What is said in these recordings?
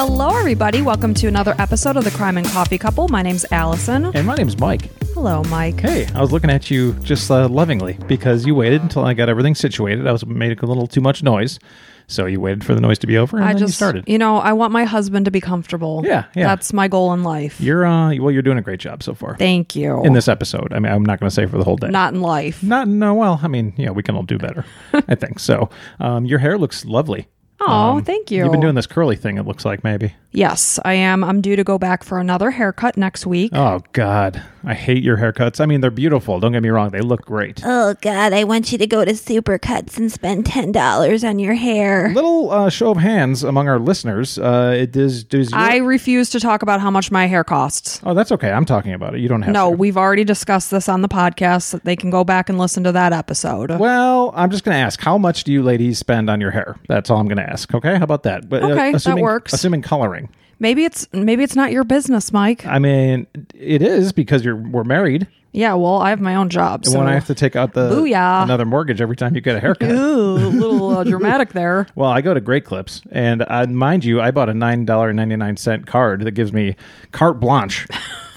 Hello, everybody. Welcome to another episode of the Crime and Coffee Couple. My name's Allison. And my name's Mike. Hello, Mike. Hey, I was looking at you just uh, lovingly because you waited until I got everything situated. I was making a little too much noise, so you waited for the noise to be over and I then just you started. You know, I want my husband to be comfortable. Yeah, yeah. That's my goal in life. You're uh, well, you're doing a great job so far Thank you. in this episode. I mean, I'm not going to say for the whole day. Not in life. Not no. Well, I mean, yeah, we can all do better. I think so. Um, your hair looks lovely. Oh, um, thank you. You've been doing this curly thing. It looks like maybe. Yes, I am. I'm due to go back for another haircut next week. Oh God, I hate your haircuts. I mean, they're beautiful. Don't get me wrong; they look great. Oh God, I want you to go to Supercuts and spend ten dollars on your hair. Little uh, show of hands among our listeners. Uh, it does. Does your, I refuse to talk about how much my hair costs. Oh, that's okay. I'm talking about it. You don't have to No, to. we've already discussed this on the podcast. They can go back and listen to that episode. Well, I'm just going to ask, how much do you ladies spend on your hair? That's all I'm going to ask. Okay, how about that? But uh, Okay, that assuming, works. Assuming coloring. Maybe it's maybe it's not your business, Mike. I mean, it is because you're we're married, Yeah, well, I have my own job. and So when I have to take out the Booyah. another mortgage every time you get a haircut. Ooh, a little uh, dramatic there. Well, I go to Great Clips, and uh, mind you, I bought a nine dollar ninety nine cent card that gives me carte blanche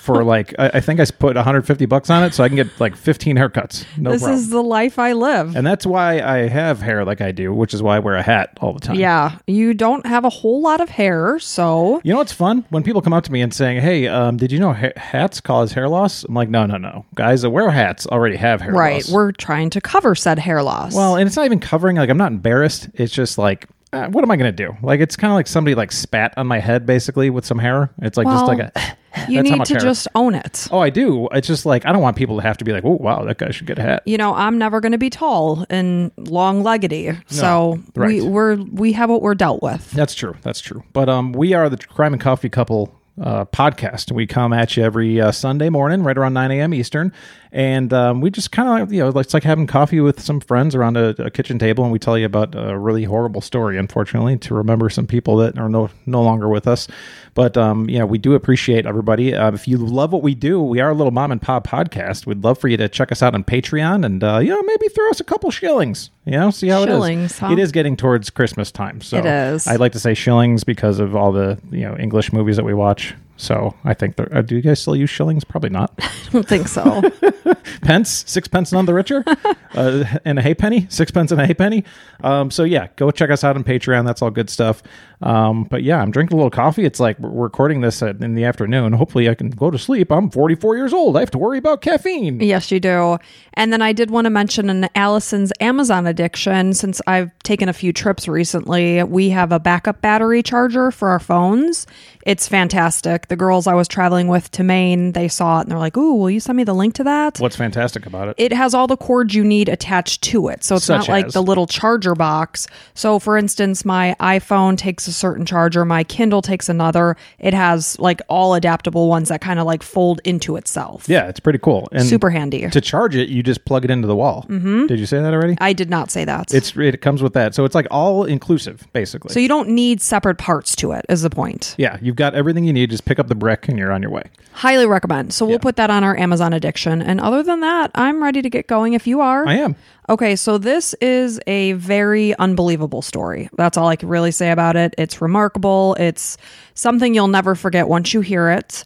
for like I, I think I put one hundred fifty bucks on it, so I can get like fifteen haircuts. No this problem. is the life I live. and that's why I have hair like I do, which is why I wear a hat all the time. yeah, you don't have a whole lot of hair, so You know what's fun? When people come up to me and saying, "Hey, um, did you know ha- hats cause hair loss?" I'm like, "No, no, no. Guys that wear hats already have hair right, loss." we're trying to cover said hair loss. well, and it's not even covering. Like, I'm not embarrassed. It's just like, uh, what am I going to do? Like, it's kind of like somebody like spat on my head, basically, with some hair. It's like just like a. you need to just own it. Oh, I do. It's just like I don't want people to have to be like, "Oh, wow, that guy should get a hat." You know, I'm never going to be tall and long leggedy, so right. we we're we have what we're dealt with. That's true. That's true. But um, we are the Crime and Coffee Couple uh, podcast. We come at you every uh, Sunday morning, right around 9 a.m. Eastern, and um, we just kind of you know, it's like having coffee with some friends around a, a kitchen table, and we tell you about a really horrible story. Unfortunately, to remember some people that are no no longer with us. But um, yeah, we do appreciate everybody. Uh, if you love what we do, we are a little mom and pop podcast. We'd love for you to check us out on Patreon, and uh, you know maybe throw us a couple shillings. You know, see how Shillings, it is. huh? It is getting towards Christmas time, so It is. I'd like to say shillings because of all the you know English movies that we watch. So I think uh, do you guys still use shillings? Probably not. I don't think so. pence, sixpence none the richer, uh, and a halfpenny, sixpence and a halfpenny. Um, so yeah, go check us out on Patreon. That's all good stuff. Um, but yeah, I'm drinking a little coffee. It's like we're recording this at, in the afternoon. Hopefully, I can go to sleep. I'm 44 years old. I have to worry about caffeine. Yes, you do. And then I did want to mention an Allison's Amazon addiction. Since I've taken a few trips recently, we have a backup battery charger for our phones. It's fantastic. The girls I was traveling with to Maine, they saw it and they're like, "Ooh, will you send me the link to that?" What's fantastic about it? it has all the cords you need attached to it. So it's Such not like the little charger box. So for instance, my iPhone takes a certain charger, my Kindle takes another. It has like all adaptable ones that kind of like fold into itself. yeah, it's pretty cool. And Super handy. to charge it, you just plug it into the wall. Mm-hmm. Did you say that already? I did not say that. It's it comes with that, so it's like all inclusive, basically. so you don't need separate parts to it is the point. yeah, you've got everything you need. Just pick up the brick, and you're on your way. Highly recommend. So we'll put that on our Amazon addiction. And other than that, I'm ready to get going if you are. I am. Okay, so this is a very unbelievable story. That's all I can really say about it. It's remarkable. It's something you'll never forget once you hear it.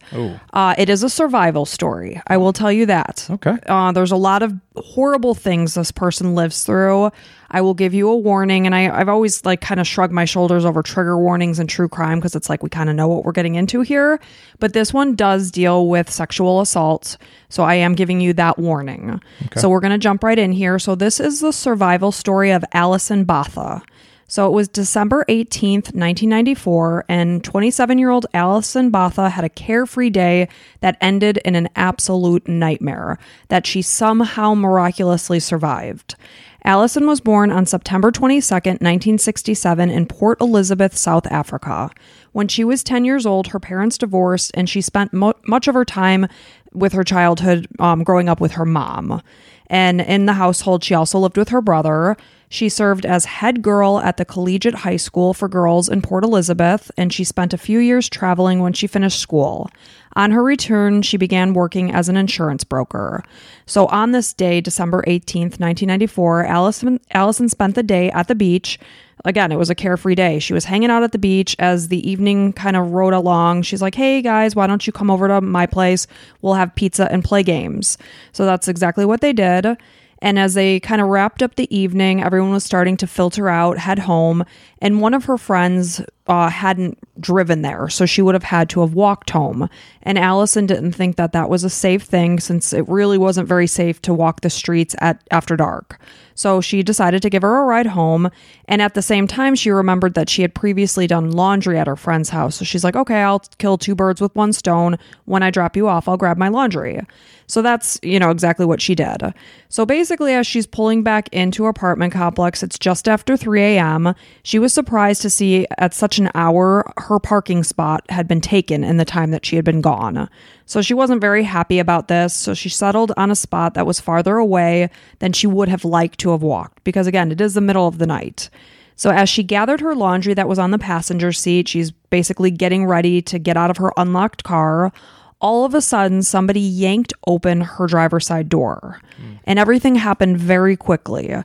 Uh, it is a survival story. I will tell you that. Okay. Uh, there's a lot of horrible things this person lives through. I will give you a warning, and I, I've always like kind of shrugged my shoulders over trigger warnings and true crime because it's like we kind of know what we're getting into here. But this one does deal with sexual assault, so I am giving you that warning. So we're gonna jump right in here. So this is the survival story of Alison Botha. So it was December 18th, 1994, and 27 year old Alison Botha had a carefree day that ended in an absolute nightmare that she somehow miraculously survived. Allison was born on September 22nd, 1967, in Port Elizabeth, South Africa. When she was 10 years old, her parents divorced, and she spent mo- much of her time with her childhood um, growing up with her mom. And in the household, she also lived with her brother. She served as head girl at the Collegiate High School for Girls in Port Elizabeth, and she spent a few years traveling when she finished school. On her return, she began working as an insurance broker. So on this day, December 18th, 1994, Allison, Allison spent the day at the beach. Again, it was a carefree day. She was hanging out at the beach as the evening kind of rode along. She's like, hey guys, why don't you come over to my place? We'll have pizza and play games. So that's exactly what they did. And as they kind of wrapped up the evening, everyone was starting to filter out, head home. And one of her friends uh, hadn't driven there, so she would have had to have walked home. And Allison didn't think that that was a safe thing since it really wasn't very safe to walk the streets at after dark. So she decided to give her a ride home. And at the same time, she remembered that she had previously done laundry at her friend's house. So she's like, okay, I'll kill two birds with one stone. When I drop you off, I'll grab my laundry. So that's, you know, exactly what she did. So basically, as she's pulling back into her apartment complex, it's just after 3 a.m. She was surprised to see at such an hour her parking spot had been taken in the time that she had been gone. So she wasn't very happy about this. So she settled on a spot that was farther away than she would have liked to have walked, because again, it is the middle of the night. So, as she gathered her laundry that was on the passenger seat, she's basically getting ready to get out of her unlocked car all of a sudden somebody yanked open her driver's side door and everything happened very quickly.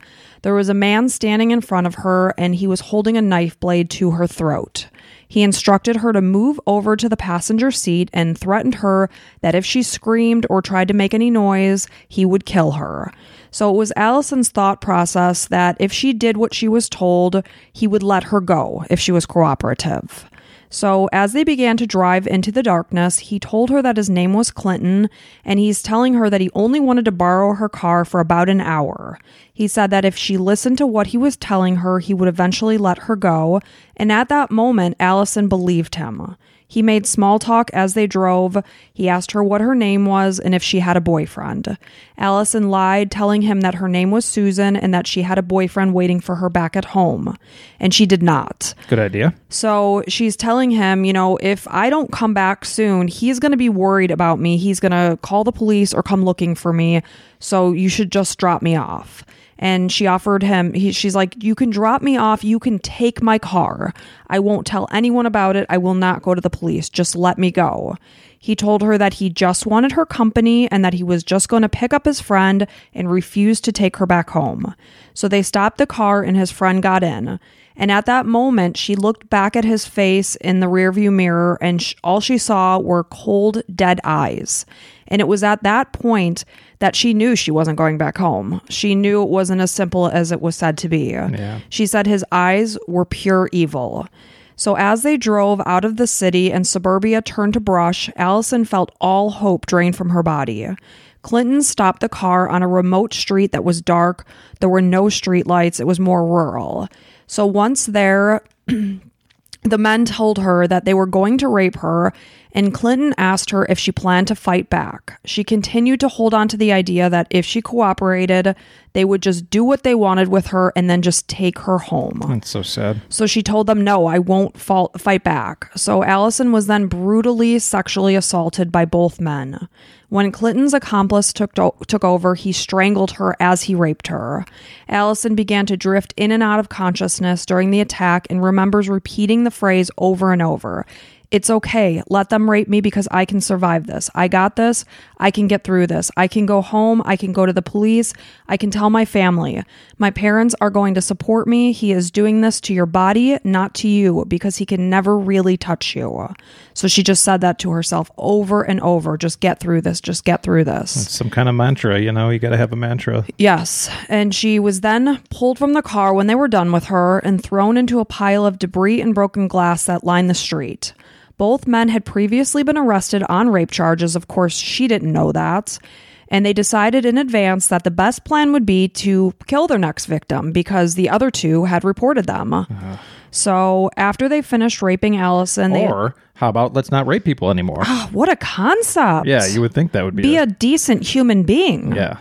There was a man standing in front of her and he was holding a knife blade to her throat. He instructed her to move over to the passenger seat and threatened her that if she screamed or tried to make any noise, he would kill her. So it was Allison's thought process that if she did what she was told, he would let her go if she was cooperative. So, as they began to drive into the darkness, he told her that his name was Clinton, and he's telling her that he only wanted to borrow her car for about an hour. He said that if she listened to what he was telling her, he would eventually let her go, and at that moment, Allison believed him. He made small talk as they drove. He asked her what her name was and if she had a boyfriend. Allison lied, telling him that her name was Susan and that she had a boyfriend waiting for her back at home. And she did not. Good idea. So she's telling him, you know, if I don't come back soon, he's going to be worried about me. He's going to call the police or come looking for me. So you should just drop me off and she offered him he, she's like you can drop me off. You can take my car. I won't tell anyone about it. I will not go to the police. Just let me go. He told her that he just wanted her company and that he was just going to pick up his friend and refused to take her back home. So they stopped the car and his friend got in and at that moment she looked back at his face in the rearview mirror and sh- all she saw were cold dead eyes and it was at that point that she knew she wasn't going back home. She knew it wasn't as simple as it was said to be. Yeah. She said his eyes were pure evil. So as they drove out of the city and suburbia turned to brush, Allison felt all hope drain from her body. Clinton stopped the car on a remote street that was dark. There were no streetlights. It was more rural. So once there, the men told her that they were going to rape her, and Clinton asked her if she planned to fight back. She continued to hold on to the idea that if she cooperated, they would just do what they wanted with her and then just take her home. That's so sad. So she told them, No, I won't fall- fight back. So Allison was then brutally sexually assaulted by both men. When Clinton's accomplice took, to- took over, he strangled her as he raped her. Allison began to drift in and out of consciousness during the attack and remembers repeating the phrase over and over. It's okay. Let them rape me because I can survive this. I got this. I can get through this. I can go home. I can go to the police. I can tell my family. My parents are going to support me. He is doing this to your body, not to you, because he can never really touch you. So she just said that to herself over and over. Just get through this. Just get through this. Some kind of mantra, you know, you got to have a mantra. Yes. And she was then pulled from the car when they were done with her and thrown into a pile of debris and broken glass that lined the street. Both men had previously been arrested on rape charges. Of course, she didn't know that. And they decided in advance that the best plan would be to kill their next victim because the other two had reported them. So after they finished raping Allison, they. Or how about let's not rape people anymore? Ah, what a concept. yeah, you would think that would be, Be a, a decent human being. yeah.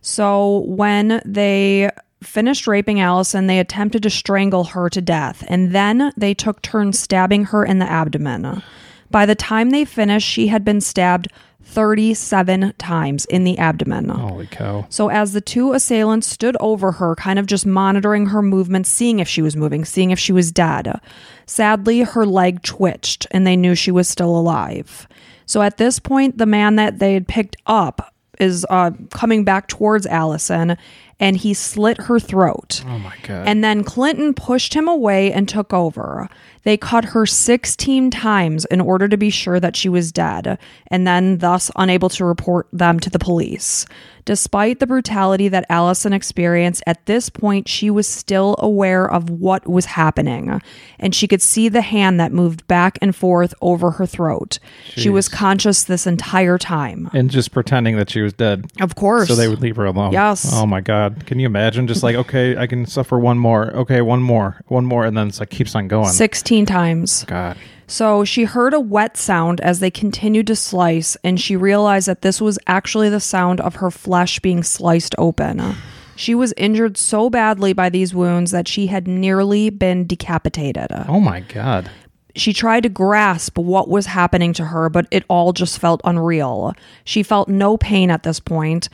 So when they finished raping Allison, they attempted to strangle her to death, and then they took turns stabbing her in the abdomen. By the time they finished, she had been stabbed 37 times in the abdomen. Holy cow. So, as the two assailants stood over her, kind of just monitoring her movements, seeing if she was moving, seeing if she was dead, sadly, her leg twitched and they knew she was still alive. So, at this point, the man that they had picked up is uh, coming back towards Allison and he slit her throat. Oh my god. And then Clinton pushed him away and took over. They cut her 16 times in order to be sure that she was dead, and then thus unable to report them to the police. Despite the brutality that Allison experienced, at this point she was still aware of what was happening, and she could see the hand that moved back and forth over her throat. She was conscious this entire time. and just pretending that she was dead. Of course. So they would leave her alone. Yes. Oh my God. Can you imagine? Just like, okay, I can suffer one more. Okay, one more. One more. And then it's like keeps on going. 16 times. God. So she heard a wet sound as they continued to slice, and she realized that this was actually the sound of her flesh being sliced open. She was injured so badly by these wounds that she had nearly been decapitated. Oh my God. She tried to grasp what was happening to her, but it all just felt unreal. She felt no pain at this point,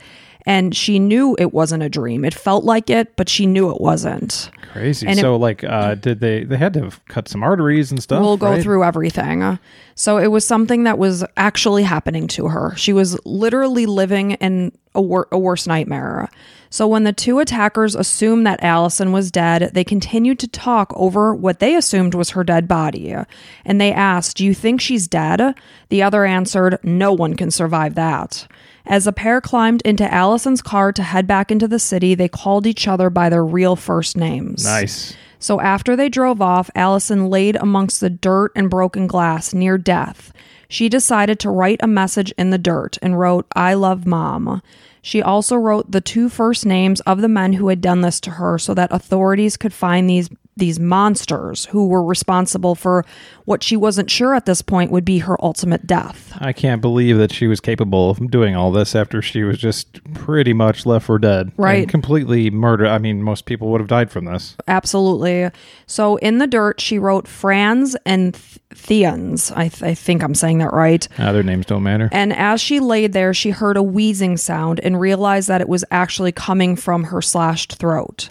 and she knew it wasn't a dream. It felt like it, but she knew it wasn't. Crazy. And it- so like uh did they they had to have cut some arteries and stuff? We'll go right? through everything. So it was something that was actually happening to her. She was literally living in a, wor- a worse nightmare. So when the two attackers assumed that Allison was dead, they continued to talk over what they assumed was her dead body. And they asked, Do you think she's dead? The other answered, No one can survive that. As the pair climbed into Allison's car to head back into the city, they called each other by their real first names. Nice. So after they drove off, Allison laid amongst the dirt and broken glass near death. She decided to write a message in the dirt and wrote, I love mom. She also wrote the two first names of the men who had done this to her so that authorities could find these these monsters who were responsible for what she wasn't sure at this point would be her ultimate death. I can't believe that she was capable of doing all this after she was just pretty much left for dead. Right. And completely murdered. I mean, most people would have died from this. Absolutely. So in the dirt, she wrote Frans and Th- Theuns. I, th- I think I'm saying that right. Uh, their names don't matter. And as she laid there, she heard a wheezing sound and realized that it was actually coming from her slashed throat.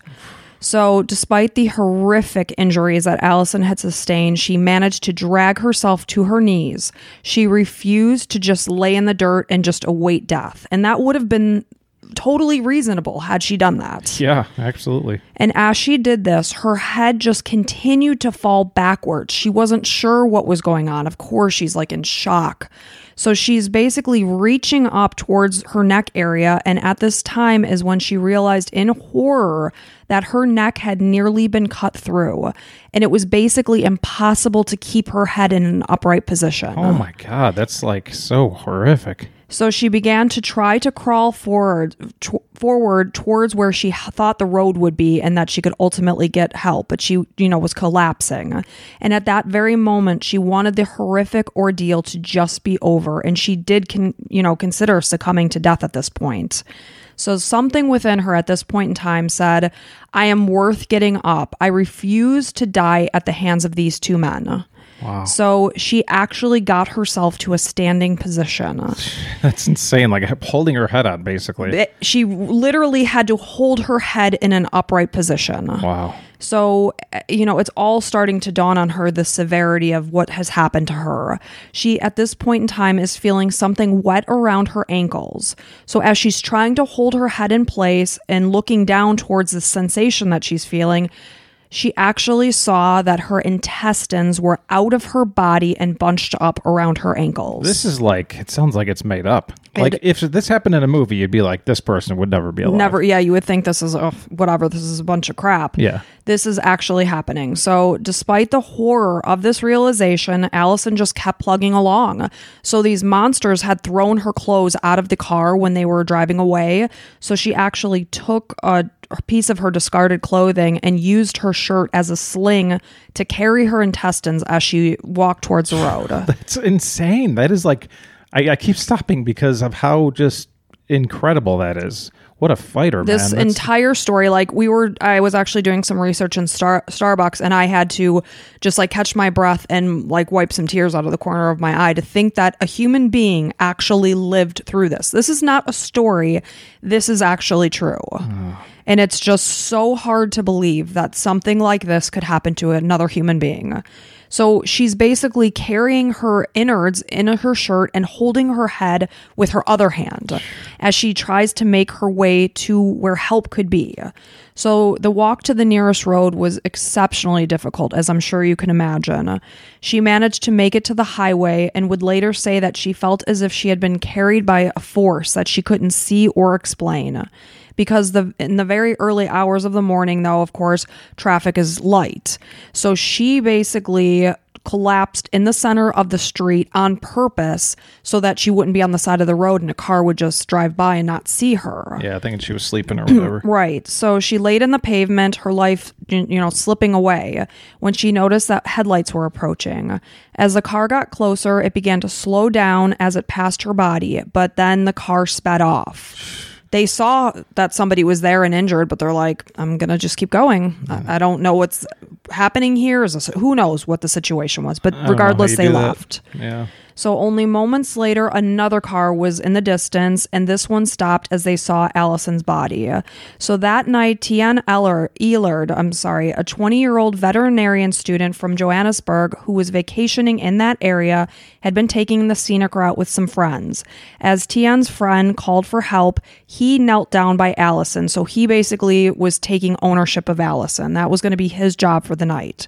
So, despite the horrific injuries that Allison had sustained, she managed to drag herself to her knees. She refused to just lay in the dirt and just await death. And that would have been totally reasonable had she done that. Yeah, absolutely. And as she did this, her head just continued to fall backwards. She wasn't sure what was going on. Of course, she's like in shock. So she's basically reaching up towards her neck area. And at this time is when she realized in horror that her neck had nearly been cut through. And it was basically impossible to keep her head in an upright position. Oh my God, that's like so horrific. So she began to try to crawl forward t- forward towards where she thought the road would be and that she could ultimately get help, but she, you know, was collapsing. And at that very moment, she wanted the horrific ordeal to just be over and she did con- you know, consider succumbing to death at this point. So something within her at this point in time said, "I am worth getting up. I refuse to die at the hands of these two men." Wow. So she actually got herself to a standing position. That's insane. Like holding her head up, basically. It- she literally had to hold her head in an upright position. Wow. So, uh, you know, it's all starting to dawn on her the severity of what has happened to her. She, at this point in time, is feeling something wet around her ankles. So, as she's trying to hold her head in place and looking down towards the sensation that she's feeling, she actually saw that her intestines were out of her body and bunched up around her ankles. This is like, it sounds like it's made up. Like if this happened in a movie, you'd be like, this person would never be alive. Never, yeah, you would think this is oh, whatever, this is a bunch of crap. Yeah. This is actually happening. So, despite the horror of this realization, Allison just kept plugging along. So, these monsters had thrown her clothes out of the car when they were driving away. So, she actually took a a piece of her discarded clothing and used her shirt as a sling to carry her intestines as she walked towards the road. That's insane. That is like, I, I keep stopping because of how just incredible that is. What a fighter, this entire story like we were i was actually doing some research in Star, starbucks and i had to just like catch my breath and like wipe some tears out of the corner of my eye to think that a human being actually lived through this this is not a story this is actually true and it's just so hard to believe that something like this could happen to another human being so she's basically carrying her innards in her shirt and holding her head with her other hand as she tries to make her way to where help could be. So the walk to the nearest road was exceptionally difficult, as I'm sure you can imagine. She managed to make it to the highway and would later say that she felt as if she had been carried by a force that she couldn't see or explain because the in the very early hours of the morning though of course traffic is light so she basically collapsed in the center of the street on purpose so that she wouldn't be on the side of the road and a car would just drive by and not see her yeah, I think she was sleeping or whatever. Right. So she laid in the pavement, her life, you know, slipping away when she noticed that headlights were approaching. As the car got closer, it began to slow down as it passed her body, but then the car sped off. They saw that somebody was there and injured, but they're like, I'm going to just keep going. I, I don't know what's happening here. Is this, who knows what the situation was? But I don't know how regardless, they do that. left. Yeah. So only moments later, another car was in the distance, and this one stopped as they saw Allison's body. So that night, Tiaan Eller, Eilerd, I'm sorry, a 20 year old veterinarian student from Johannesburg who was vacationing in that area, had been taking the scenic route with some friends. As Tiaan's friend called for help, he knelt down by Allison. So he basically was taking ownership of Allison. That was going to be his job for the night.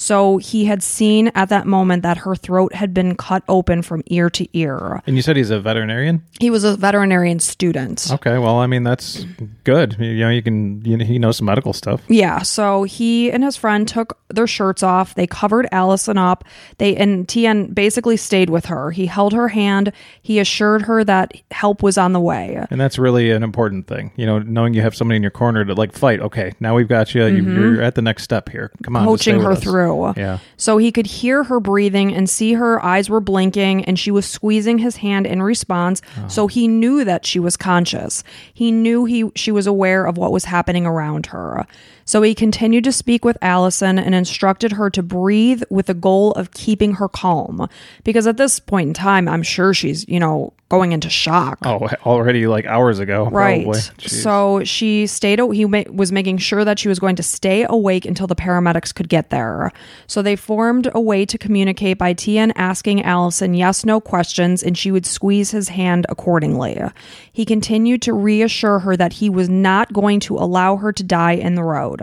So he had seen at that moment that her throat had been cut open from ear to ear. And you said he's a veterinarian? He was a veterinarian student. Okay, well, I mean, that's good. You know, you can, you know, he knows some medical stuff. Yeah, so he and his friend took their shirts off. They covered Allison up. They and Tiaan basically stayed with her. He held her hand. He assured her that help was on the way. And that's really an important thing. You know, knowing you have somebody in your corner to like fight. Okay, now we've got you. you mm-hmm. you're at the next step here. Come on. coaching her us. Yeah. So he could hear her breathing and see her eyes were blinking and she was squeezing his hand in response. Oh. So he knew that she was conscious. He knew he she was aware of what was happening around her. So he continued to speak with Allison and instructed her to breathe with the goal of keeping her calm. Because at this point in time, I'm sure she's, you know, going into shock. Oh, already like hours ago. Oh, right. Probably. So she stayed. He was making sure that she was going to stay awake until the paramedics could get there. So they formed a way to communicate by Tiaan asking Allison yes no questions, and she would squeeze his hand accordingly. He continued to reassure her that he was not going to allow her to die in the road.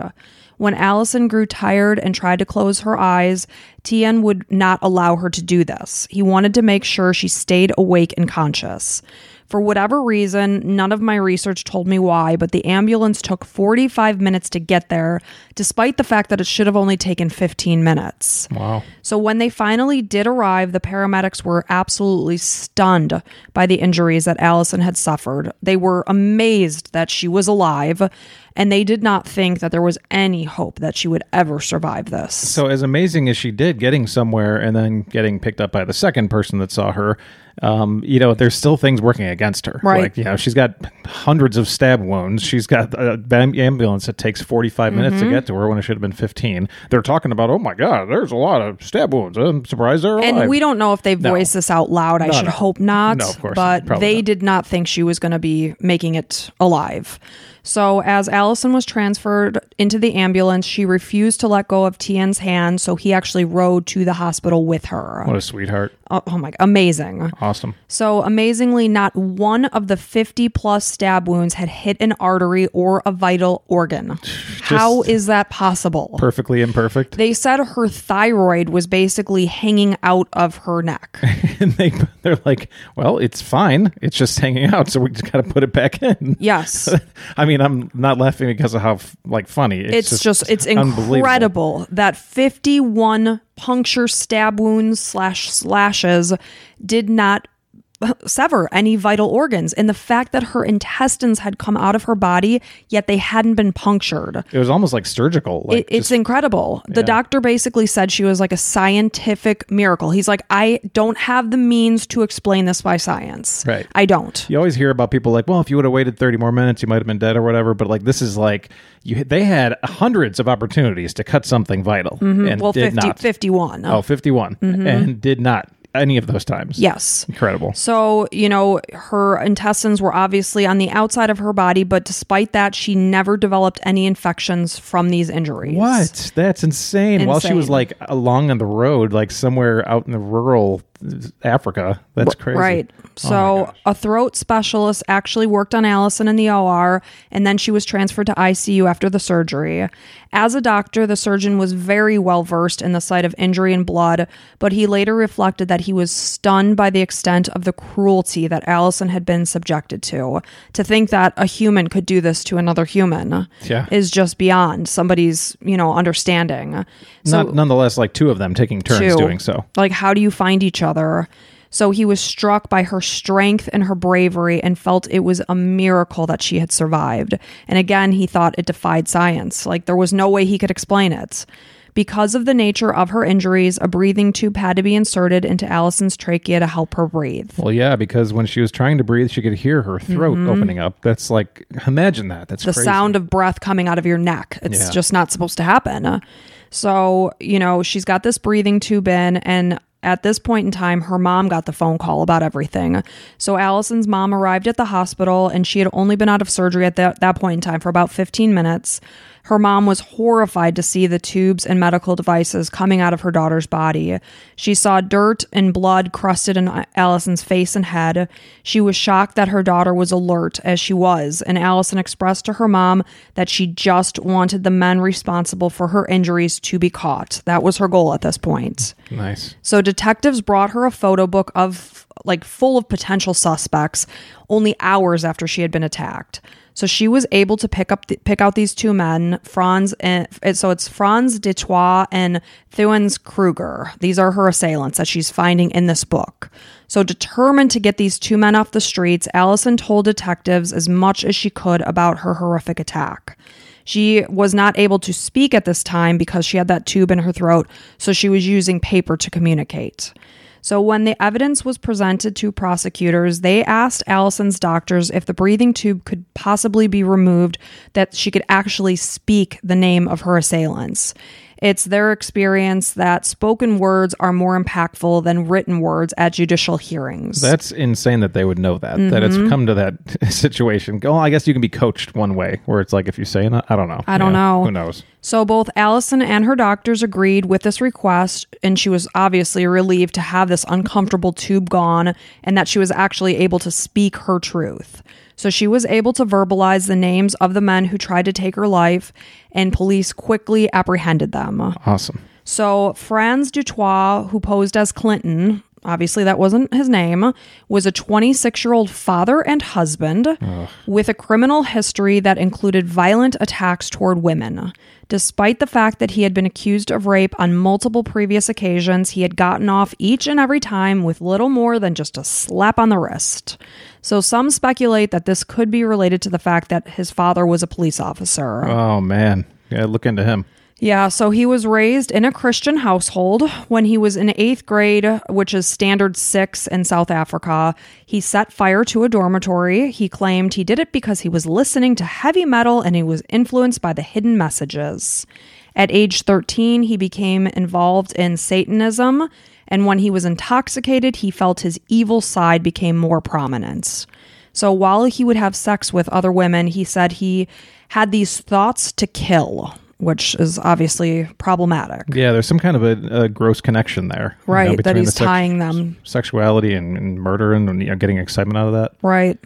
When Allison grew tired and tried to close her eyes, Tiaan would not allow her to do this. He wanted to make sure she stayed awake and conscious. For whatever reason, none of my research told me why, but the ambulance took 45 minutes to get there, despite the fact that it should have only taken 15 minutes. wow. So when they finally did arrive, the paramedics were absolutely stunned by the injuries that Allison had suffered. They were amazed that she was alive, and they did not think that there was any hope that she would ever survive this. So as amazing as she did getting somewhere and then getting picked up by the second person that saw her, um, you know, there's still things working against her. Right. Like, you know, she's got hundreds of stab wounds. She's got an ambulance that takes 45 minutes Mm-hmm. to get to her when it should have been 15. They're talking about, oh my God, there's a lot of stab wounds. I'm surprised they're alive. And we don't know if they No. voiced this out loud. I No, should no. hope not. No, of course But. They not. did not think she was going to be making it alive. So, as Allison was transferred into the ambulance, she refused to let go of Tiaan's hand. So, he actually rode to the hospital with her. What a sweetheart. Oh, oh my, amazing. Awesome. So, amazingly, not one of the 50 plus stab wounds had hit an artery or a vital organ. How is that possible? Perfectly imperfect. They said her thyroid was basically hanging out of her neck. and they, they're like, well, it's fine. It's just hanging out. So we just got to put it back in. Yes. I mean, I'm not laughing because of how like funny. It's, It's just, it's incredible that 51 puncture stab wounds slash slashes did not sever any vital organs. And the fact that her intestines had come out of her body, yet they hadn't been punctured. It was almost like surgical. Like It, it's just- incredible. The Yeah. doctor basically said she was like a scientific miracle. He's like, I don't have the means to explain this by science. Right. I don't. you always hear about people like, well, if you would have waited 30 more minutes, you might have been dead or whatever. But like, this is like, you they had hundreds of opportunities to cut something vital and Mm-hmm. Well, did 50, not. 51. Oh, 51 and did not any of those times. Yes. Incredible. So, you know, her intestines were obviously on the outside of her body, but despite that, she never developed any infections from these injuries. What? That's insane. While she was like along on the road, like somewhere out in the rural Africa. That's crazy. Right. Oh So, gosh. a throat specialist actually worked on Allison in the OR, and then she was transferred to ICU after the surgery. As a doctor, the surgeon was very well versed in the site of injury and blood, but he later reflected that he was stunned by the extent of the cruelty that Allison had been subjected to. To think that a human could do this to another human Yeah. is just beyond somebody's, you know, understanding. So, Not, nonetheless, like two of them taking turns Two. doing so. like, how do you find each other? So he was struck by her strength and her bravery and felt it was a miracle that she had survived. And again, he thought it defied science. Like, there was no way he could explain it. Because of the nature of her injuries, a breathing tube had to be inserted into Allison's trachea to help her breathe. Well, yeah, because when she was trying to breathe, she could hear her throat opening up. That's like, imagine that. That's Mm-hmm. the crazy. sound of breath coming out of your neck. It's Yeah. just not supposed to happen. So, you know, she's got this breathing tube in, and at this point in time, her mom got the phone call about everything. So, Allison's mom arrived at the hospital, and she had only been out of surgery at that, that point in time for about 15 minutes. Her mom was horrified to see the tubes and medical devices coming out of her daughter's body. She saw dirt and blood crusted in Allison's face and head. She was shocked that her daughter was alert, as she was, and Allison expressed to her mom that she just wanted the men responsible for her injuries to be caught. That was her goal at this point. Nice. So detectives brought her a photo book of like full of potential suspects only hours after she had been attacked. So she was able to pick up pick out these two men, Frans and so it's Frans du Toit and Theuns Kruger. These are her assailants that she's finding in this book. So determined to get these two men off the streets, Allison told detectives as much as she could about her horrific attack. She was not able to speak at this time because she had that tube in her throat, so she was using paper to communicate. So, when the evidence was presented to prosecutors, they asked Allison's doctors if the breathing tube could possibly be removed that she could actually speak the name of her assailants. It's their experience that spoken words are more impactful than written words at judicial hearings. That's insane that they would know that. That it's Mm-hmm. come to that situation. Well, I guess you can be coached one way, where it's like if you say it, I don't know. I don't know. Who knows? So both Allison and her doctors agreed with this request, and she was obviously relieved to have this uncomfortable tube gone and that she was actually able to speak her truth. So she was able to verbalize the names of the men who tried to take her life, and police quickly apprehended them. Awesome. So Frans du Toit, who posed as Clinton, obviously that wasn't his name, was a 26 year old father and husband with a criminal history that included violent attacks toward women. Despite the fact that he had been accused of rape on multiple previous occasions, he had gotten off each and every time with little more than just a slap on the wrist. So some speculate that this could be related to the fact that his father was a police officer. Oh man. Yeah, look into him. Yeah, so he was raised in a Christian household. When he was in eighth grade, which is standard six in South Africa, he set fire to a dormitory. He claimed he did it because he was listening to heavy metal and he was influenced by the hidden messages. At age 13, he became involved in Satanism, and when he was intoxicated, he felt his evil side became more prominent. So while he would have sex with other women, he said he had these thoughts to kill, which is obviously problematic. Yeah, there's some kind of a, a gross connection there, you know, Right, that he's the sex- tying them. sexuality and, and murder and you know, getting excitement out of that. Right.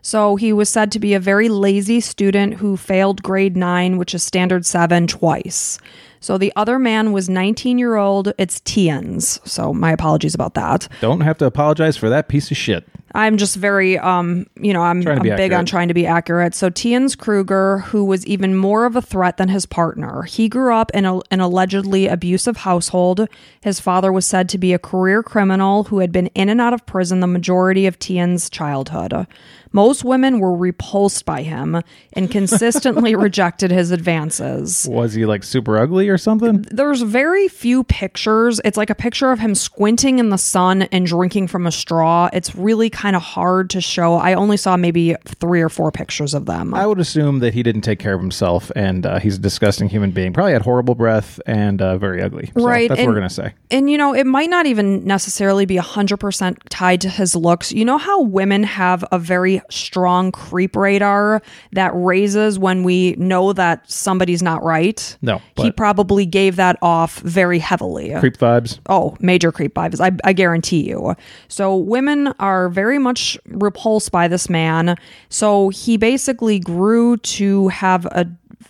So he was said to be a very lazy student who failed grade nine, which is standard seven, twice. So the other man was 19 year old. It's Theuns. So my apologies about that. Don't have to apologize for that piece of shit. I'm just very, um, you know, I'm, I'm big on trying to be accurate. So Theuns Kruger, who was even more of a threat than his partner, he grew up in a, an allegedly abusive household. His father was said to be a career criminal who had been in and out of prison the majority of Theuns' childhood. Most women were repulsed by him and consistently rejected his advances Was he like super ugly or something? there's very few pictures. It's like a picture of him squinting in the sun and drinking from a straw. It's really kind of hard to show. I only saw maybe three or four pictures of them. I would assume that he didn't take care of himself and uh, he's a disgusting human being. Probably had horrible breath and uh, very ugly. So Right, That's what and- we're going to say. and you know, it might not even necessarily be 100% tied to his looks. You know how women have a very strong creep radar that raises when we know that somebody's not right? No, He probably gave that off very heavily. Creep vibes. Oh, major creep vibes. I, I guarantee you. So women are very much repulsed by this man. So he basically grew to have a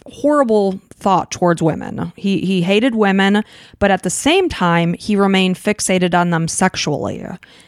horrible thought towards women. He he hated women, but at the same time he remained fixated on them sexually.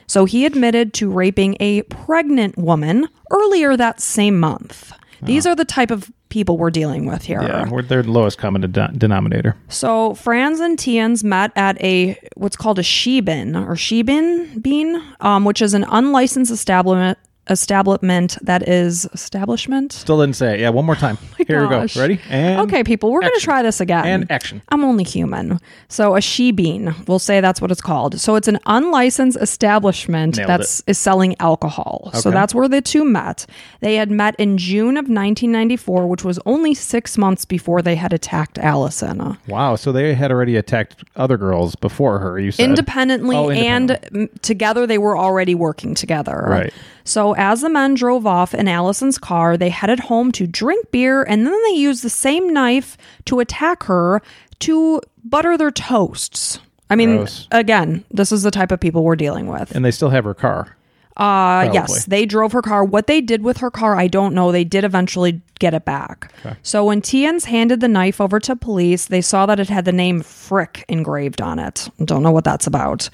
So he admitted to raping a pregnant woman earlier that same month. These are the type of people we're dealing with here. Yeah, we're their lowest common de- denominator. So Frans and Theuns met at a what's called a shebin or shebin bean, um, which is an unlicensed establishment establishment that is establishment. Still didn't say it. Yeah, one more time. Here gosh. we go. Ready? And okay, people, we're going to try this again. And action. I'm only human. So a she-bean, we'll say that's what it's called. So it's an unlicensed establishment Nailed that's is selling alcohol. So that's where the two met. They had met in June of 1994, which was only six months before they had attacked Allison. Wow, so they had already attacked other girls before her. You said independently, Oh, and independently. mm, together they were already working together. Right. So as the men drove off in Allison's car, they headed home to drink beer and then they used the same knife to attack her to butter their toasts. I mean, Gross. again, this is the type of people we're dealing with. and they still have her car. Uh, Probably. yes, they drove her car. What they did with her car, I don't know. They did eventually get it back. So when Theuns handed the knife over to police, they saw that it had the name Frick engraved on it. Don't know what that's about.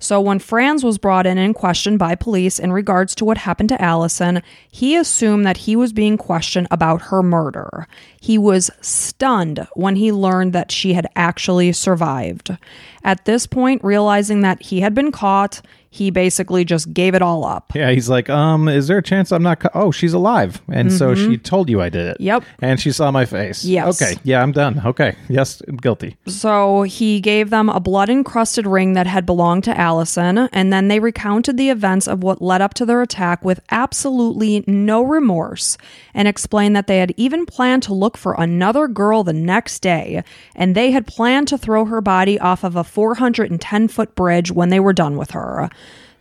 So when Frans was brought in and questioned by police in regards to what happened to Allison, he assumed that he was being questioned about her murder. He was stunned when he learned that she had actually survived. At this point, realizing that he had been caught, he basically just gave it all up. Yeah, he's like, um, is there a chance I'm not? Co- oh, she's alive, and so she told you I did it. Yep. and she saw my face. Yes. Okay. Yeah, I'm done. Okay. Yes, I'm guilty. So he gave them a blood encrusted ring that had belonged to Allison, and then they recounted the events of what led up to their attack with absolutely no remorse and explained that they had even planned to look for another girl the next day, and they had planned to throw her body off of a 410 foot bridge when they were done with her.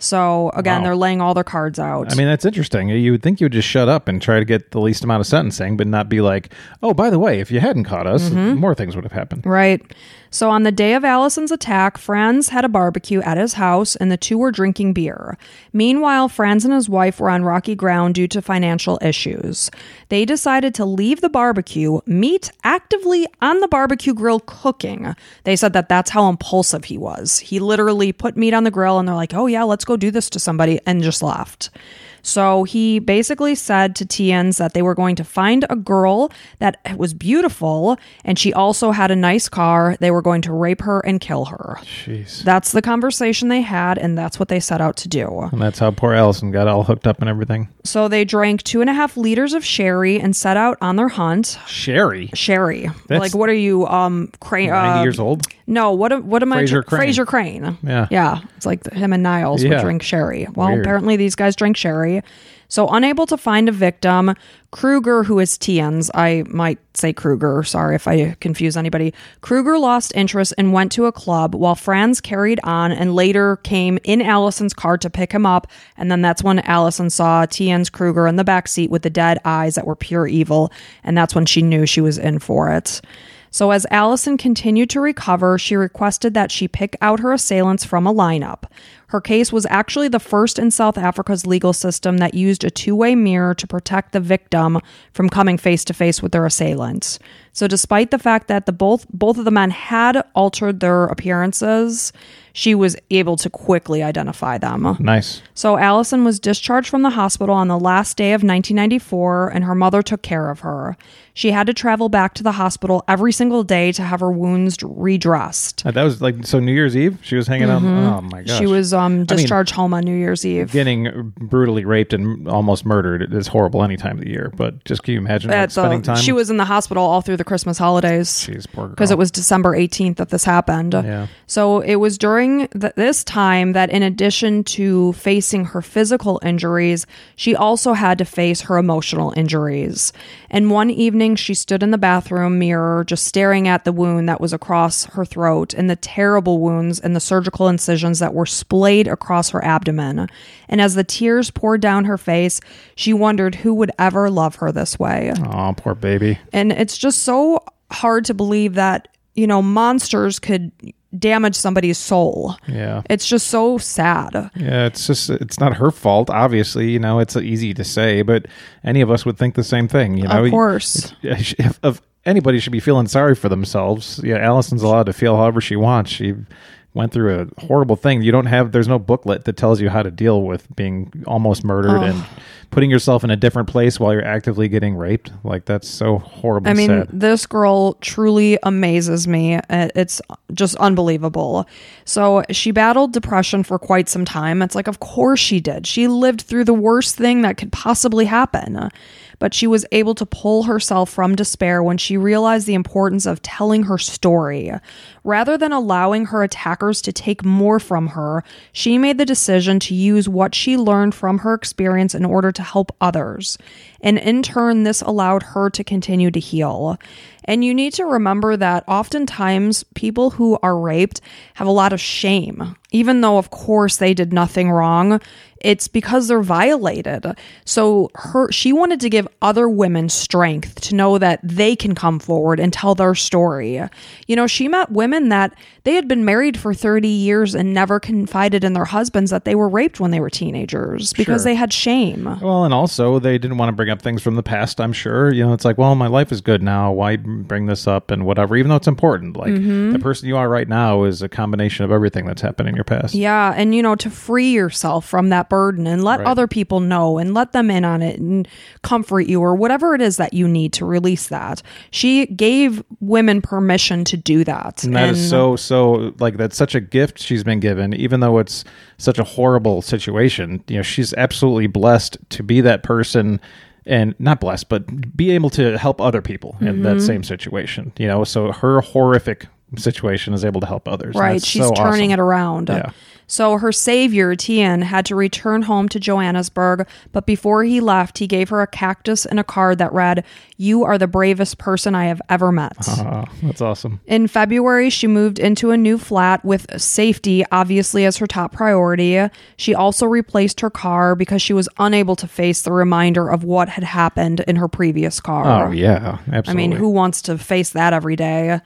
So again, Wow. they're laying all their cards out. I mean, that's interesting. You would think you would just shut up and try to get the least amount of sentencing, but not be like, oh, by the way, if you hadn't caught us, Mm-hmm. more things would have happened. Right. So on the day of Allison's attack, Frans had a barbecue at his house and the two were drinking beer. Meanwhile, Frans and his wife were on rocky ground due to financial issues. They decided to leave the barbecue, meet actively on the barbecue grill cooking. They said that that's how impulsive he was. He literally put meat on the grill and they're like, oh yeah, let's go do this to somebody, and just left. So he basically said to Theuns that they were going to find a girl that was beautiful and she also had a nice car. They were going to rape her and kill her. Jeez. That's the conversation they had, and that's what they set out to do. And that's how poor Allison got all hooked up and everything. So they drank two and a half liters of sherry and set out on their hunt. Sherry, Sherry, That's- like what are you, um, crane? 90 Uh, years old. No, what? What am Frasier I? Crane. Frasier Crane. Yeah. yeah. It's like him and Niles would drink sherry. Well, Weird. apparently these guys drink sherry. So unable to find a victim, Kruger, who is Theuns, I might say Kruger. Sorry if I confuse anybody. Kruger lost interest and went to a club, while Frans carried on and later came in Allison's car to pick him up. And then that's when Allison saw Theuns Kruger in the back seat with the dead eyes that were pure evil, and that's when she knew she was in for it. So, as Allison continued to recover, she requested that she pick out her assailants from a lineup. Her case was actually the first in South Africa's legal system that used a two way mirror to protect the victim from coming face to face with their assailants. So, despite the fact that the both both of the men had altered their appearances, she was able to quickly identify them. Nice. So Allison was discharged from the hospital on the last day of 1994, and her mother took care of her. She had to travel back to the hospital every single day to have her wounds redressed. Uh, That was like so New Year's Eve. She was hanging out. Oh my gosh. Mm-hmm. She was um, discharged home on New Year's Eve. getting brutally raped and almost murdered is horrible any time of the year. But just can you imagine like, the- spending time? she was in the hospital all through the Christmas holidays. Because it was December 18th that this happened. Yeah. So it was during th- this time that, in addition to facing her physical injuries, she also had to face her emotional injuries. And one evening, she stood in the bathroom mirror, just staring at the wound that was across her throat and the terrible wounds and the surgical incisions that were splayed across her abdomen. And as the tears poured down her face, she wondered who would ever love her this way. Oh, poor baby. And it's just so hard to believe that, you know, monsters could damage somebody's soul. Yeah. It's just so sad. Yeah, it's just it's not her fault. Obviously, you know, it's easy to say, but any of us would think the same thing. You know, Of course. It's- if, if anybody should be feeling sorry for themselves, yeah, Allison's allowed to feel however she wants. She went through a horrible thing. You don't have there's no booklet that tells you how to deal with being almost murdered and putting yourself in a different place while you're actively getting raped. Like that's so horrible. I mean, sad. this girl truly amazes me. Uh, It's just unbelievable. So, she battled depression for quite some time. It's like, of course she did. She lived through the worst thing that could possibly happen. But she was able to pull herself from despair when she realized the importance of telling her story. Rather than allowing her attackers to take more from her, she made the decision to use what she learned from her experience in order to help others. And in turn, this allowed her to continue to heal. And you need to remember that oftentimes people who are raped have a lot of shame. Even though, of course, they did nothing wrong, it's because they're violated. So her she wanted to give other women strength to know that they can come forward and tell their story. You know, she met women that they had been married for 30 years and never confided in their husbands that they were raped when they were teenagers because Sure. they had shame. Well, and also they didn't want to bring up things from the past. I'm sure. You know, it's like, well, my life is good now. Why bring this up and whatever? Even though it's important. Like Mm-hmm. the person you are right now is a combination of everything that's happened in your past. Yeah, and you know, to free yourself from that burden and let Right. other people know and let them in on it and comfort you or whatever it is that you need to release that. She gave women permission to do that. And that is so so like that's such a gift she's been given, even though it's such a horrible situation. You know, she's absolutely blessed to be that person and not blessed, but be able to help other people in Mm-hmm. that same situation. You know, so her horrific situation is able to help others. Right, she's so turning awesome. it around. Yeah. So her savior, Tiaan, had to return home to Johannesburg, but before he left, he gave her a cactus and a card that read, You are the bravest person I have ever met. Oh, that's awesome. In February, she moved into a new flat with safety obviously as her top priority. She also replaced her car because she was unable to face the reminder of what had happened in her previous car. Oh yeah, absolutely. I mean, who wants to face that every day?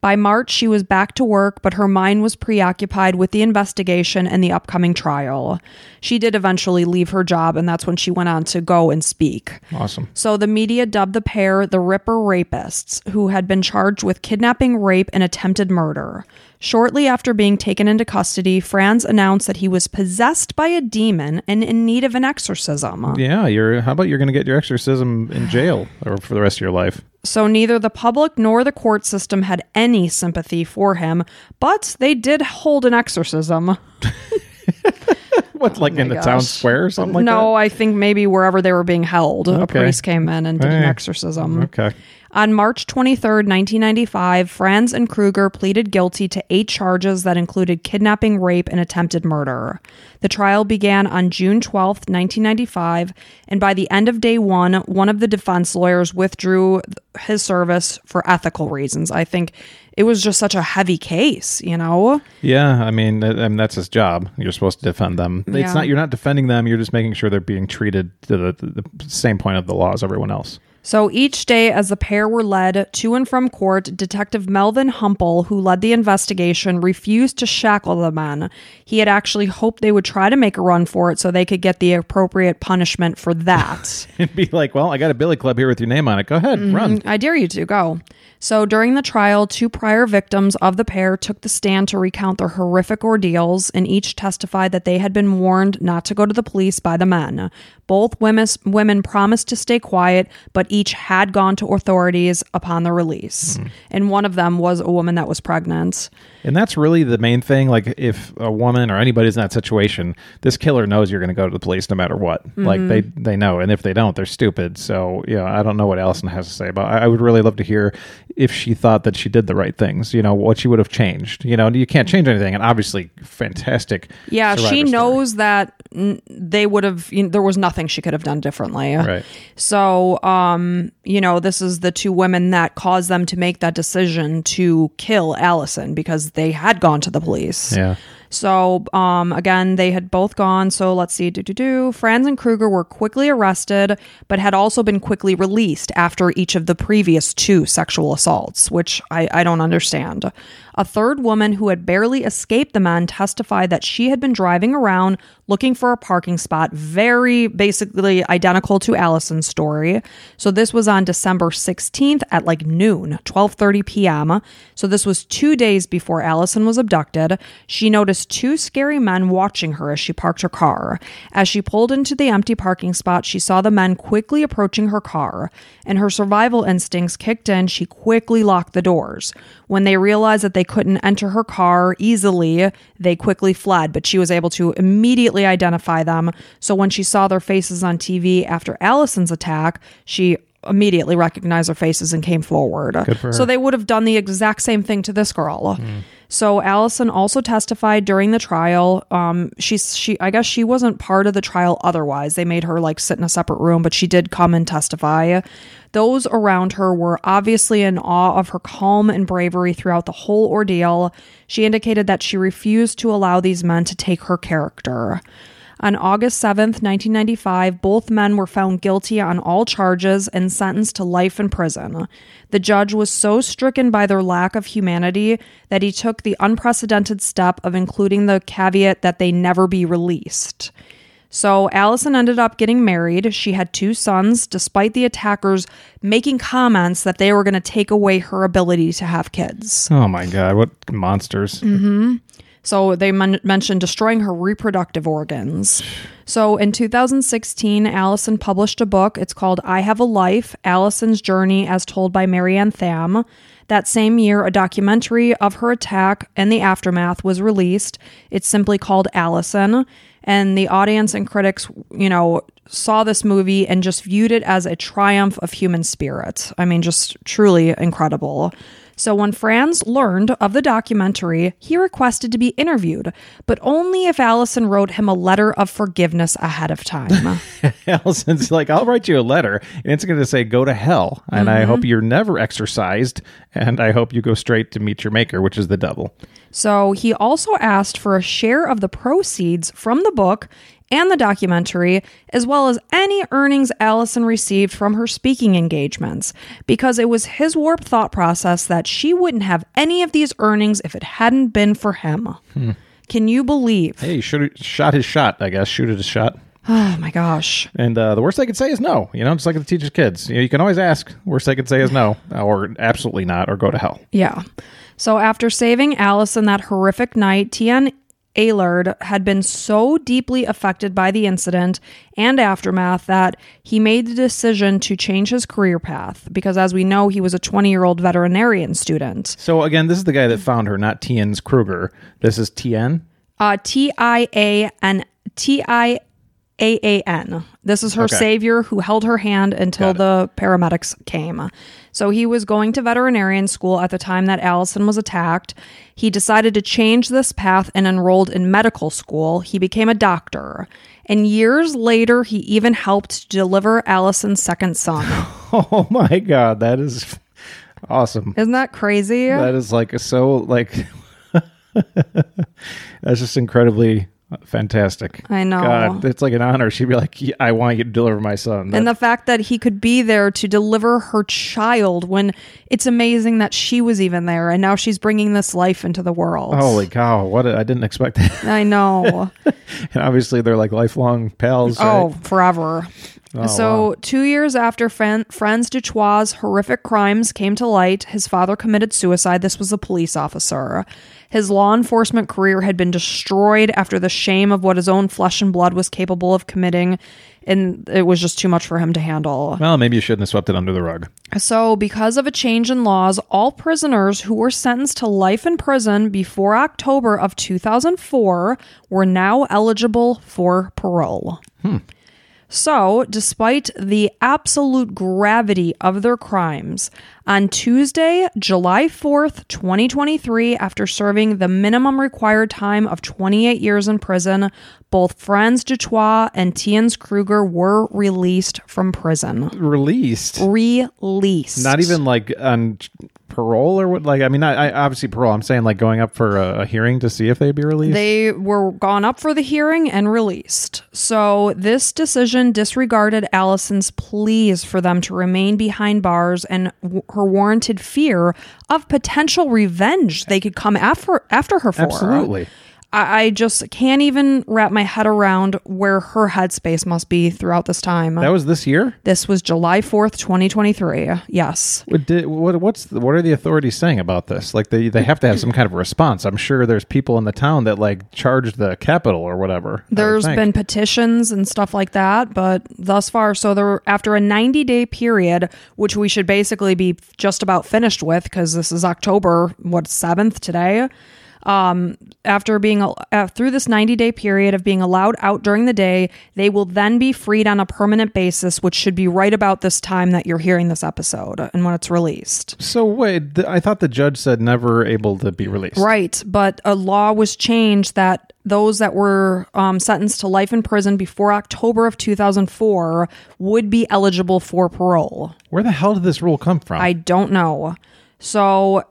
By March, she was back to work, but her mind was preoccupied with the investigation and the upcoming trial. She did eventually leave her job, and that's when she went on to go and speak. Awesome. So the media dubbed the pair the Ripper Rapists, who had been charged with kidnapping, rape, and attempted murder. Shortly after being taken into custody, Frans announced that he was possessed by a demon and in need of an exorcism. Yeah, you're. How about you're going to get your exorcism in jail or for the rest of your life? So neither the public nor the court system had any sympathy for him, but they did hold an exorcism. What, like oh in the Oh my town square or something like no, I think maybe wherever they were being held, a priest came in and did an exorcism. Okay. On March 23rd, 1995, Frans and Kruger pleaded guilty to eight charges that included kidnapping, rape, and attempted murder. The trial began on June 12th, 1995, and by the end of day one, one of the defense lawyers withdrew his service for ethical reasons. I think it was just such a heavy case, you know? Yeah, I mean, I mean that's his job. You're supposed to defend them. Yeah. It's not. You're not defending them. You're just making sure they're being treated to the, the, the same point of the law as everyone else. So each day, as the pair were led to and from court, Detective Melvin Humple, who led the investigation, refused to shackle the men. He had actually hoped they would try to make a run for it so they could get the appropriate punishment for that. And be like, well, I got a billy club here with your name on it. Go ahead, mm-hmm. run. I dare you to go. So during the trial, two prior victims of the pair took the stand to recount their horrific ordeals, and each testified that they had been warned not to go to the police by the men. Both women, women promised to stay quiet, but each had gone to authorities upon the release. Mm-hmm. And one of them was a woman that was pregnant. And that's really the main thing. Like, if a woman or anybody's in that situation, this killer knows you're going to go to the police no matter what. Like, they they know, and if they don't, they're stupid. So, yeah, I don't know what Alison has to say about. I, I would really love to hear if she thought that she did the right things. You know, what she would have changed. You know, you can't change anything. And obviously, fantastic. Yeah, she story. knows that they would have. You know, there was nothing she could have done differently. Right. So, um, you know, this is the two women that caused them to make that decision to kill Alison because they had gone to the police. Yeah. So, um, again, they had both gone. So let's see. Do do do. Frans and Kruger were quickly arrested, but had also been quickly released after each of the previous two sexual assaults, which I, I don't understand. A third woman who had barely escaped the men testified that she had been driving around looking for a parking spot, very basically identical to Alison's story. So this was on December 16th at like noon, 12:30 p.m. So this was 2 days before Alison was abducted. She noticed two scary men watching her as she parked her car. As she pulled into the empty parking spot, she saw the men quickly approaching her car, and her survival instincts kicked in. She quickly locked the doors. When they realized that they couldn't enter her car easily, they quickly fled, but she was able to immediately identify them. So when she saw their faces on TV after Alison's attack, she immediately recognized their faces and came forward. For. So they would have done the exact same thing to this girl. Hmm. So Alison also testified during the trial. Um, she's she I guess she wasn't part of the trial otherwise. They made her like sit in a separate room, but she did come and testify. Those around her were obviously in awe of her calm and bravery throughout the whole ordeal. She indicated that she refused to allow these men to take her character. On August 7th, 1995, both men were found guilty on all charges and sentenced to life in prison. The judge was so stricken by their lack of humanity that he took the unprecedented step of including the caveat that they never be released. So Alison ended up getting married. She had two sons, despite the attackers making comments that they were going to take away her ability to have kids. Oh my God! What monsters! Mm-hmm. So they men- mentioned destroying her reproductive organs. So in 2016, Alison published a book. It's called I Have a Life Alison's Journey as Told by Marianne Thamm. That same year, a documentary of her attack and the aftermath was released. It's simply called Alison. And the audience and critics, you know, saw this movie and just viewed it as a triumph of human spirit. I mean, just truly incredible. So when Frans learned of the documentary, he requested to be interviewed, but only if Alison wrote him a letter of forgiveness ahead of time. Alison's like, I'll write you a letter, and it's going to say, "Go to hell," and I mm-hmm. hope you're never exercised, and I hope you go straight to meet your maker, which is the devil. so he also asked for a share of the proceeds from the book and the documentary, as well as any earnings Alison received from her speaking engagements, because it was his warped thought process that she wouldn't have any of these earnings if it hadn't been for him. Can you believe? Hey, should shot his shot, I guess. Shoot his shot. Oh my gosh. And uh, the worst they could say is no. You know, just like the teacher's kids. You know, you can always ask. Worst they could say is no, or absolutely not, or go to hell. Yeah. So after saving Alison that horrific night, Tiaan Eilerd had been so deeply affected by the incident and aftermath that he made the decision to change his career path because, as we know, he was a 20 year old veterinarian student. So again, this is the guy that found her, not Theuns Kruger. This is Tiaan. Uh, T I A N T I A A N. This is her Okay. savior who held her hand until the paramedics came. So he was going to veterinarian school at the time that Alison was attacked. He decided to change this path and enrolled in medical school. He became a doctor. And years later, he even helped deliver Alison's second son. Oh my God, that is awesome. Isn't that crazy? That is like so like that's just incredibly Fantastic. I know. God, it's like an honor. She'd be like, "Yeah, I want you to deliver my son. and the fact that he could be there to deliver her child when it's amazing that she was even there and now she's bringing this life into the world. Holy cow! What I I didn't expect that. I know. and obviously, they're like lifelong pals. oh, right? forever. Oh, so, wow. two years after Fran- Frans du Toit's horrific crimes came to light, his father committed suicide. This was a police officer. His law enforcement career had been destroyed after the shame of what his own flesh and blood was capable of committing, and it was just too much for him to handle. Well, maybe you shouldn't have swept it under the rug. So, because of a change in laws, all prisoners who were sentenced to life in prison before October of 2004 were now eligible for parole. Hmm. So, despite the absolute gravity of their crimes, on Tuesday, July 4th, 2023, after serving the minimum required time of 28 years in prison, both Frans du Toit and Theuns Kruger were released from prison. Released. Released. Not even like on parole or what? Like, I mean, I, I obviously parole. I'm saying like going up for a, a hearing to see if they'd be released. They were gone up for the hearing and released. So this decision disregarded Alison's pleas for them to remain behind bars and w- her warranted fear of potential revenge they could come after after her for. Absolutely. I, I just can't even wrap my head around where her headspace must be throughout this time. That was this year. this was July fourth, twenty twenty three. Yes. What, did, what what's the, what are the authorities saying about this? Like they they have to have some kind of response. I'm sure there's people in the town that like charged the capital or whatever. There's been petitions and stuff like that, but thus far, so there after a 90 day period, which we should basically be just about finished with because this is October what seventh today. Um, after being uh, through this 90 day period of being allowed out during the day, they will then be freed on a permanent basis, which should be right about this time that you're hearing this episode and when it's released. So wait, th- I thought the judge said never able to be released. Right, but a law was changed that those that were um, sentenced to life in prison before October of 2004 would be eligible for parole. Where the hell did this rule come from? I don't know. So,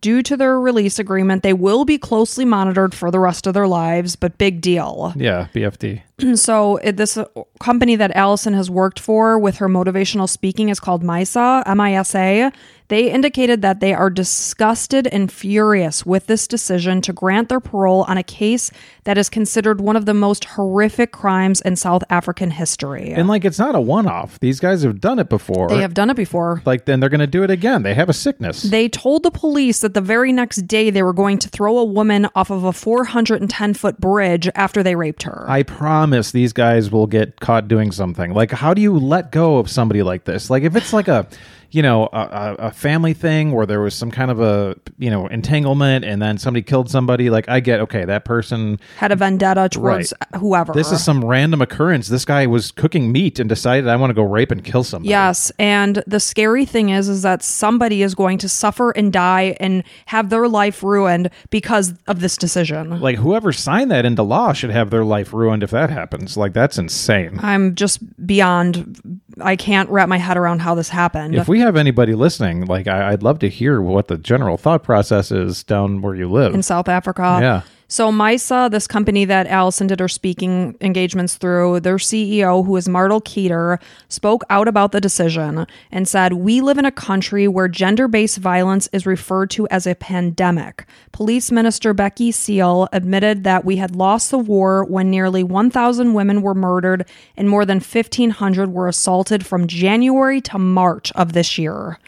due to their release agreement, they will be closely monitored for the rest of their lives, but big deal. yeah, BFD. So it, this uh, company that Alison has worked for with her motivational speaking is called MISA, M-I-S-A. They indicated that they are disgusted and furious with this decision to grant their parole on a case that is considered one of the most horrific crimes in South African history. And like it's not a one-off. These guys have done it before. they have done it before. like then they're going to do it again. They have a sickness. They told the police that the very next day they were going to throw a woman off of a 410 foot bridge after they raped her. I promise these guys will get caught doing something. Like, how do you let go of somebody like this? Like, if it's like a, you know, a, a family thing where there was some kind of a, you know, entanglement and then somebody killed somebody, like, I get, okay, that person, Had a vendetta towards whoever. this is some random occurrence. This guy was cooking meat and decided, I want to go rape and kill somebody. Yes, and the scary thing is is that somebody is going to suffer and die and have their life ruined because of this decision. Like, whoever signed that into law should have their life ruined if that happens. Like, that's insane. I'm just beyond I can't wrap my head around how this happened. If we have anybody listening, like, I, I'd love to hear what the general thought process is down where you live. in South Africa. Yeah. So MISA, this company that Alison did her speaking engagements through, their CEO, who is Martel Keeter, spoke out about the decision and said, "We live in a country where gender-based violence is referred to as a pandemic." Police Minister Bheki Cele admitted that we had lost the war when nearly 1,000 women were murdered and more than 1,500 were assaulted from January to March of this year.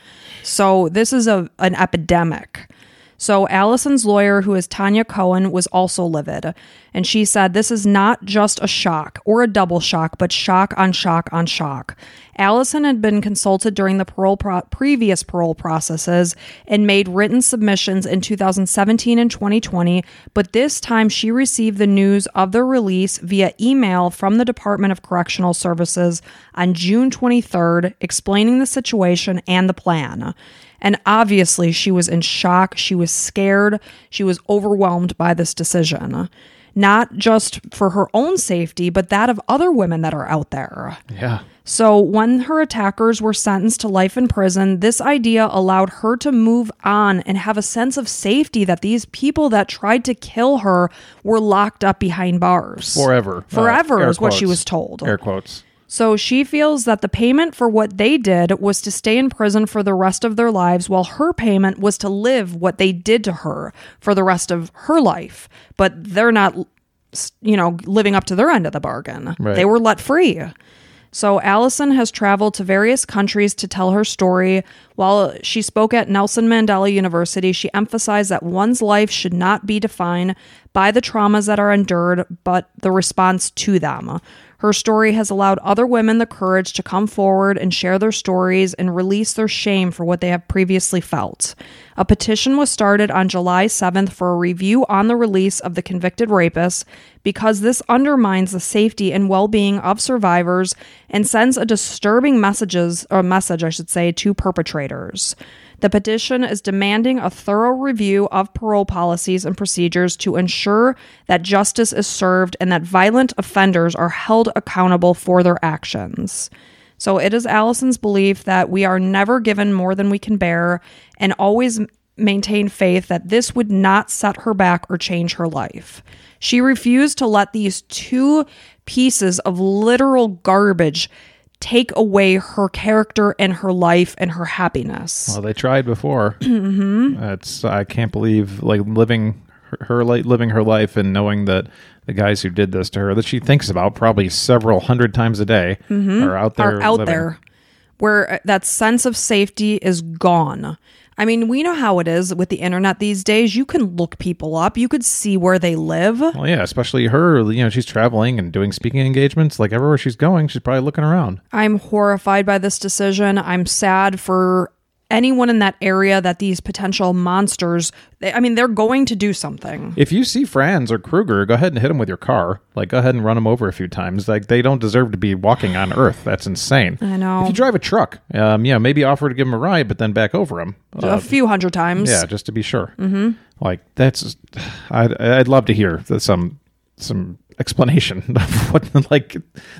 So this is a an epidemic. So Alison's lawyer, who is Tanya Cohen, was also livid. And she said, This is not just a shock or a double shock, but shock on shock on shock. Alison had been consulted during the parole pro- previous parole processes and made written submissions in 2017 and 2020, but this time she received the news of their release via email from the Department of Correctional Services on June 23rd, explaining the situation and the plan. And obviously, she was in shock. She was scared. She was overwhelmed by this decision. not just for her own safety, but that of other women that are out there. Yeah. So, when her attackers were sentenced to life in prison, this idea allowed her to move on and have a sense of safety that these people that tried to kill her were locked up behind bars. Forever. Forever Uh, is what she was told. Air quotes. So she feels that the payment for what they did was to stay in prison for the rest of their lives, while her payment was to live what they did to her for the rest of her life. But they're not, you know, living up to their end of the bargain. Right. They were let free. So Alison has traveled to various countries to tell her story. While she spoke at Nelson Mandela University, she emphasized that one's life should not be defined by the traumas that are endured, but the response to them. Her story has allowed other women the courage to come forward and share their stories and release their shame for what they have previously felt. A petition was started on July 7th for a review on the release of the convicted rapist because this undermines the safety and well-being of survivors and sends a disturbing messages or message I should say to perpetrators. The petition is demanding a thorough review of parole policies and procedures to ensure that justice is served and that violent offenders are held accountable for their actions. So it is Alison's belief that we are never given more than we can bear and always maintain faith that this would not set her back or change her life. She refused to let these two pieces of literal garbage take away her character and her life and her happiness. Well, they tried before. mm-hmm. That's I can't believe like living her, like living her life and knowing that the guys who did this to her that she thinks about probably several hundred times a day are out there Mm-hmm. are out living. there where uh, that sense of safety is gone. I mean, we know how it is with the internet these days. You can look people up, you could see where they live. Well, yeah, especially her. You know, she's traveling and doing speaking engagements. Like everywhere she's going, she's probably looking around. I'm horrified by this decision. I'm sad for anyone in that area that these potential monsters, they, I mean, they're going to do something. If you see Frans or Kruger, go ahead and hit them with your car. Like, go ahead and run them over a few times. Like, they don't deserve to be walking on Earth. That's insane. I know. If you drive a truck, um, yeah, maybe offer to give them a ride, but then back over them. a few hundred times. Yeah, just to be sure. Mm-hmm. Like that's, I'd I'd love to hear the- some some explanation of what like.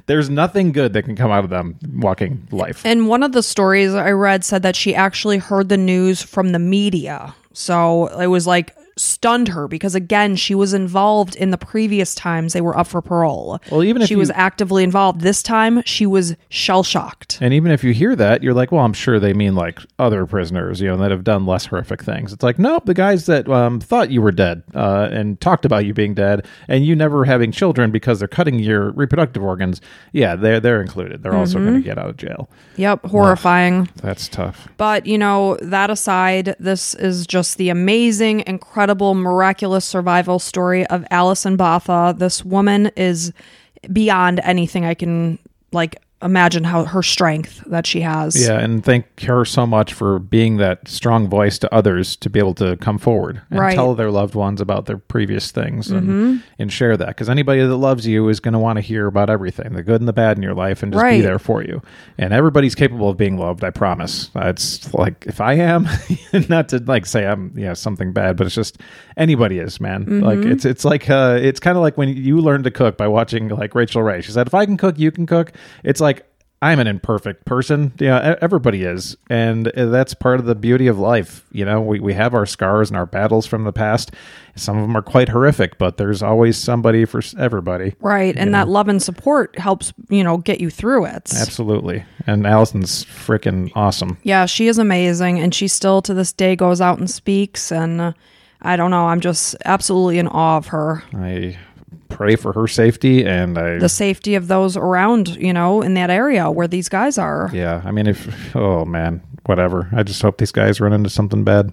There's nothing good that can come out of them walking life. And one of the stories I read said that she actually heard the news from the media. So it was like stunned her because again, she was involved in the previous times they were up for parole. Well, even if she you- was actively involved, this time she was shell shocked. And even if you hear that, you're like, well, I'm sure they mean like other prisoners, you know, that have done less horrific things. It's like, nope, the guys that um, thought you were dead uh, and talked about you being dead and you never having children because they're cutting your reproductive organs. Yeah, they're they're included. They're also going to get out of jail. Yep, horrifying. That's tough. But, you know, that aside, this is just the amazing, incredible, miraculous survival story of Alison Botha. This woman is beyond anything I can like imagine how her strength that she has. Yeah, and thank her so much for being that strong voice to others to be able to come forward and Right. tell their loved ones about their previous things and, and share that. Because anybody that loves you is going to want to hear about everything, the good and the bad in your life, and just be there for you. And everybody's capable of being loved. I promise. It's like if I am, not to like say I'm yeah something bad, but it's just anybody is, man. Like it's it's like uh, it's kind of like when you learn to cook by watching like Rachael Ray. She said, "If I can cook, you can cook." It's like I'm an imperfect person. Yeah, everybody is. And uh, that's part of the beauty of life. You know, we, we have our scars and our battles from the past. Some of them are quite horrific, but there's always somebody for everybody. Right. And that love and support helps, you know, get you through it. Absolutely. And Alison's freaking awesome. Yeah, she is amazing. And she still to this day goes out and speaks. And uh, I don't know, I'm just absolutely in awe of her. I pray for her safety and I The safety of those around, you know, in that area where these guys are. yeah, I mean if oh man, whatever. I just hope these guys run into something bad.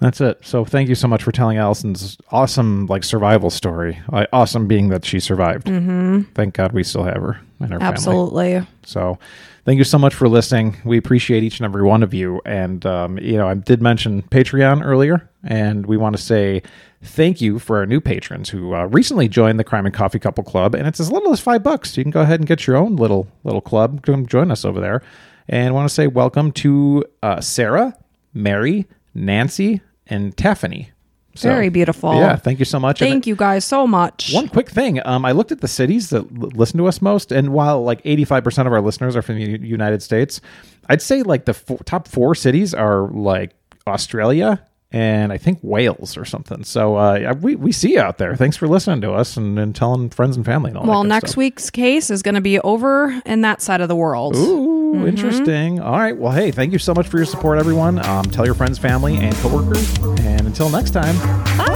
That's it. So thank you so much for telling Alison's awesome like survival story. Like, awesome being that she survived. Mm-hmm. Thank God we still have her and her family. Absolutely. So thank you so much for listening. We appreciate each and every one of you. And, um, you know, I did mention Patreon earlier, and we want to say thank you for our new patrons who uh, recently joined the Crime and Coffee Couple Club. And it's as little as five bucks. You can go ahead and get your own little little club. Come join us over there. And I want to say welcome to uh, Sarah, Mary, Nancy, and Taffany. So, Very beautiful. Yeah, thank you so much. And Thank you guys so much. One quick thing. Um, I looked at the cities that l- listen to us most, and while like 85% of our listeners are from the U- United States, I'd say like the four, top four cities are like Australia and I think Wales or something. So uh, we, we see you out there. Thanks for listening to us and, and telling friends and family and all well, next stuff. week's case is going to be over in that side of the world. Ooh, Mm-hmm. interesting. All right. Well, hey, thank you so much for your support, everyone. Um, tell your friends, family, and coworkers. And until next time. Bye.